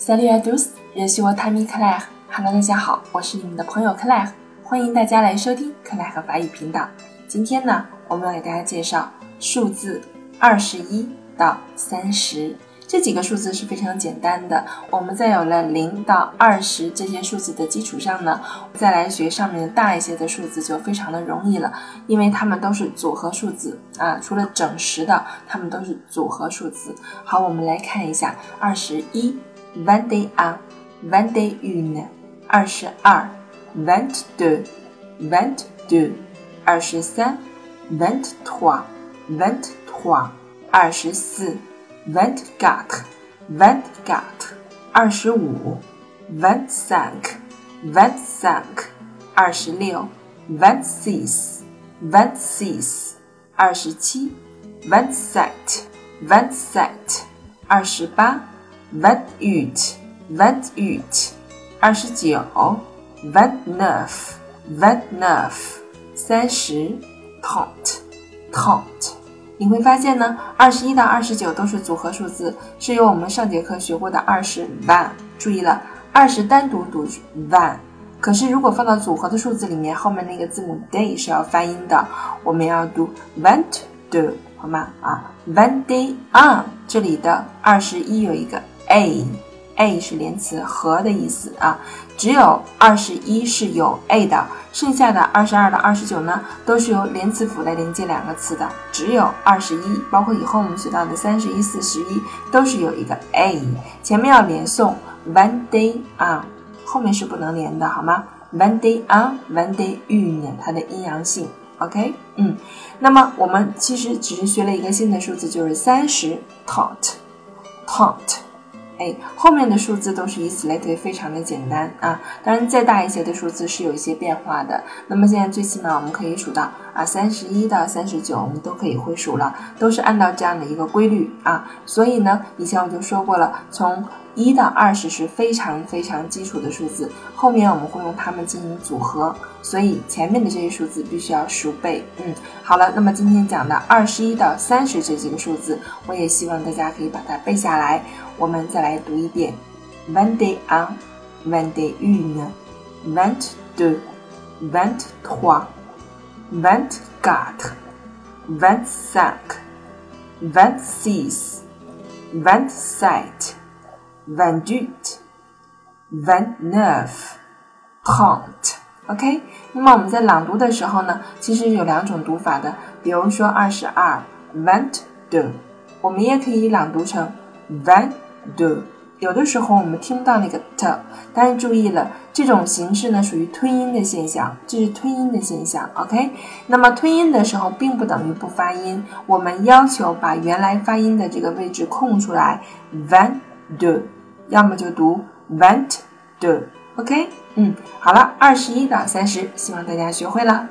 Salut à tous, je suis Tammy Claire. Hello，大家好，我是你们的朋友 Claire，欢迎大家来收听 Claire 法语频道。今天呢，我们要给大家介绍数字二十一到三十。这几个数字是非常简单的。我们在有了零到二十这些数字的基础上呢，再来学上面的大一些的数字就非常的容易了，因为它们都是组合数字啊，除了整十的，它们都是组合数字。好，我们来看一下二十一 ，vingt un，vingt une，二十二，vingt deux，vingt deux，二十三，vingt trois，vingt trois，二十四。vingt-quatre, vingt-quatre, 二十五，vingt-cinq, vingt-cinq, 二十六，vingt-six, vingt-six, 二十七，vingt-sept, vingt-sept, 二十八 ，vingt-huit, vingt-huit, 二十九，vingt-neuf, vingt-neuf, 三十，trente, trente。你会发现呢，二十一到二十九都是组合数字，是由我们上节课学过的二十 one。注意了，二十单独读 one，可是如果放到组合的数字里面，后面那个字母 day 是要发音的，我们要读 vingt deux，好吗？啊，vingt deux。这里的二十一有一个 a。a 是连词和的意思啊，只有二十一是有 a 的，剩下的二十二到二十九呢，都是由连词符来连接两个词的。只有二十一，包括以后我们学到的三十一、四十一，都是有一个 a，前面要连诵 one day on，后面是不能连的，好吗？one day on，one day 预念它的阴阳性，OK，嗯，那么我们其实只是学了一个新的数字，就是三十，tant，tant。哎，后面的数字都是以此类推，非常的简单啊。当然，再大一些的数字是有一些变化的。那么现在最起码我们可以数到啊，三十一到三十九，我们都可以会数了，都是按照这样的一个规律啊。所以呢，以前我就说过了，从一到二十是非常非常基础的数字，后面我们会用它们进行组合，所以前面的这些数字必须要熟背。嗯，好了，那么今天讲的二十一到三十这几个数字，我也希望大家可以把它背下来。我们再来读一遍：vingt un, vingt une, vingt deux, vingt trois, vingt quatre, vingt cinq, vingt six, vingt sept. Vingt-huit, vingt-neuf, trente. OK，那么我们在朗读的时候呢，其实有两种读法的。比如说二十二 VANDU，我们也可以朗读成 VANDU。有的时候我们听不到那个 t，但是注意了，这种形式呢属于吞音的现象，这是吞音的现象。OK，那么吞音的时候并不等于不发音，我们要求把原来发音的这个位置空出来，VANDU。要么就读 went do，OK，嗯，好了，二十一到三十，希望大家学会了。